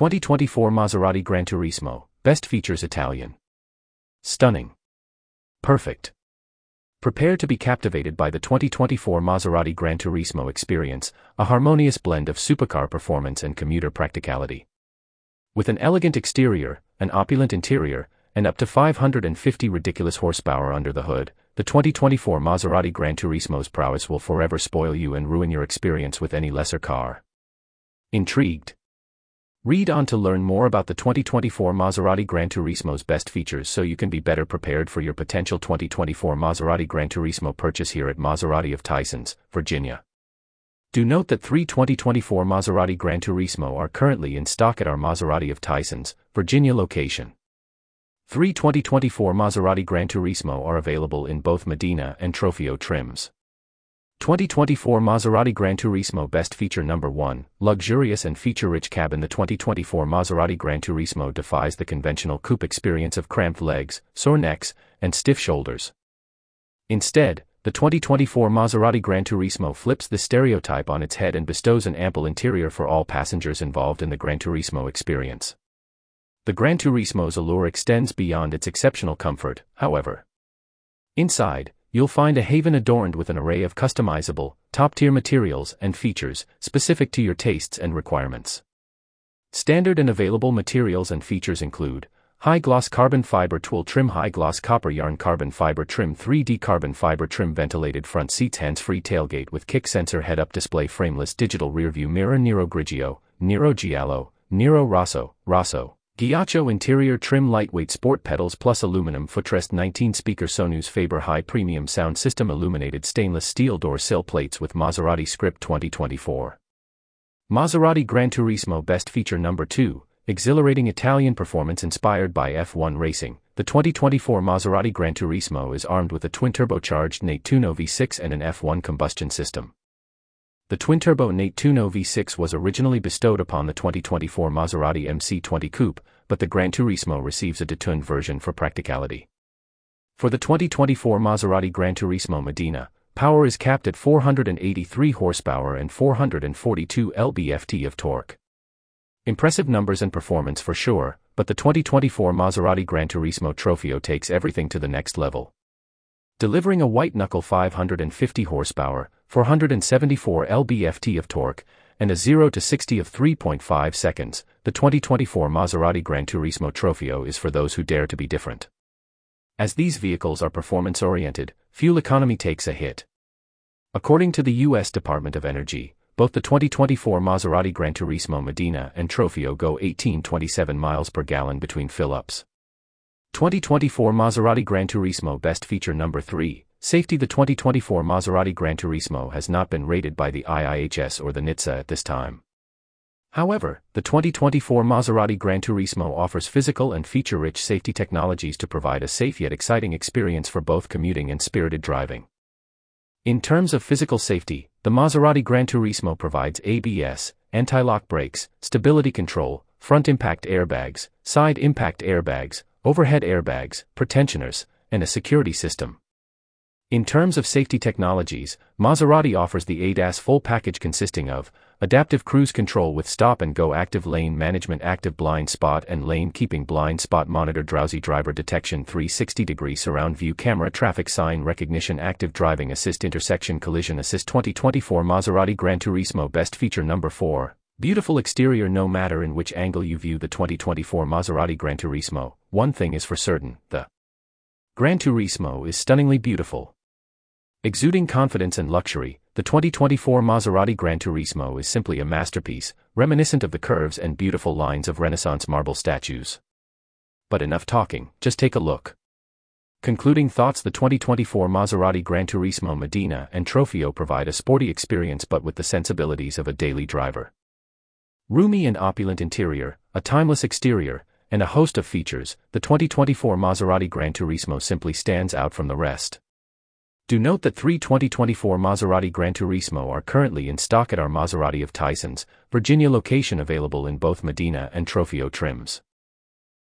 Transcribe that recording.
2024 Maserati Gran Turismo, best features Italian. Stunning. Perfect. Prepare to be captivated by the 2024 Maserati Gran Turismo experience, a harmonious blend of supercar performance and commuter practicality. With an elegant exterior, an opulent interior, and up to 550 ridiculous horsepower under the hood, the 2024 Maserati Gran Turismo's prowess will forever spoil you and ruin your experience with any lesser car. Intrigued? Read on to learn more about the 2024 Maserati Gran Turismo's best features so you can be better prepared for your potential 2024 Maserati Gran Turismo purchase here at Maserati of Tysons, Virginia. Do note that three 2024 Maserati Gran Turismo are currently in stock at our Maserati of Tysons, Virginia location. Three 2024 Maserati Gran Turismo are available in both Modena and Trofeo trims. 2024 Maserati Gran Turismo Best Feature Number 1 Luxurious and feature-rich cabin The 2024 Maserati Gran Turismo defies the conventional coupe experience of cramped legs, sore necks, and stiff shoulders. Instead, the 2024 Maserati Gran Turismo flips the stereotype on its head and bestows an ample interior for all passengers involved in the Gran Turismo experience. The Gran Turismo's allure extends beyond its exceptional comfort, however. Inside, you'll find a haven adorned with an array of customizable, top tier materials and features specific to your tastes and requirements. Standard and available materials and features include high gloss carbon fiber twill trim, high gloss copper yarn carbon fiber trim, 3D carbon fiber trim, ventilated front seats, hands free tailgate with kick sensor, head up display, frameless digital rearview mirror, Nero Grigio, Nero Giallo, Nero Rosso, Rosso. Ghiaccio interior trim lightweight sport pedals plus aluminum footrest 19 speaker Sonus Faber high premium sound system illuminated stainless steel door sill plates with Maserati script 2024. Maserati Gran Turismo best feature number 2, exhilarating Italian performance inspired by F1 racing. The 2024 Maserati Gran Turismo is armed with a twin turbocharged Nettuno V6 and an F1 combustion system. The twin-turbo Nettuno V6 was originally bestowed upon the 2024 Maserati MC20 Coupe, but the Gran Turismo receives a detuned version for practicality. For the 2024 Maserati Gran Turismo Modena, power is capped at 483 horsepower and 442 lb-ft of torque. Impressive numbers and performance for sure, but the 2024 Maserati Gran Turismo Trofeo takes everything to the next level. Delivering a white knuckle 550 horsepower, 474 lb-ft of torque, and a 0 to 60 of 3.5 seconds, the 2024 Maserati Gran Turismo Trofeo is for those who dare to be different. As these vehicles are performance oriented, fuel economy takes a hit. According to the U.S. Department of Energy, both the 2024 Maserati Gran Turismo Modena and Trofeo go 1827 miles per gallon between fill-ups. 2024 Maserati Gran Turismo Best Feature Number 3 Safety The 2024 Maserati Gran Turismo has not been rated by the IIHS or the NHTSA at this time. However, the 2024 Maserati Gran Turismo offers physical and feature-rich safety technologies to provide a safe yet exciting experience for both commuting and spirited driving. In terms of physical safety, the Maserati Gran Turismo provides ABS, anti-lock brakes, stability control, front impact airbags, side impact airbags, overhead airbags, pretensioners, and a security system. In terms of safety technologies, Maserati offers the ADAS full package consisting of adaptive cruise control with stop and go active lane management active blind spot and lane keeping blind spot monitor drowsy driver detection 360 degree surround view camera traffic sign recognition active driving assist intersection collision assist 2024 Maserati Gran Turismo best feature number 4 beautiful exterior no matter in which angle you view the 2024 Maserati Gran Turismo. One thing is for certain the Gran Turismo is stunningly beautiful Exuding confidence and luxury, the 2024 Maserati Gran Turismo is simply a masterpiece, reminiscent of the curves and beautiful lines of Renaissance marble statues. But enough talking, just take a look. Concluding thoughts The 2024 Maserati Gran Turismo Modena and Trofeo provide a sporty experience but with the sensibilities of a daily driver. Roomy and opulent interior, a timeless exterior, and a host of features, the 2024 Maserati Gran Turismo simply stands out from the rest. Do note that three 2024 Maserati Gran Turismo are currently in stock at our Maserati of Tysons, Virginia location available in both Modena and Trofeo trims.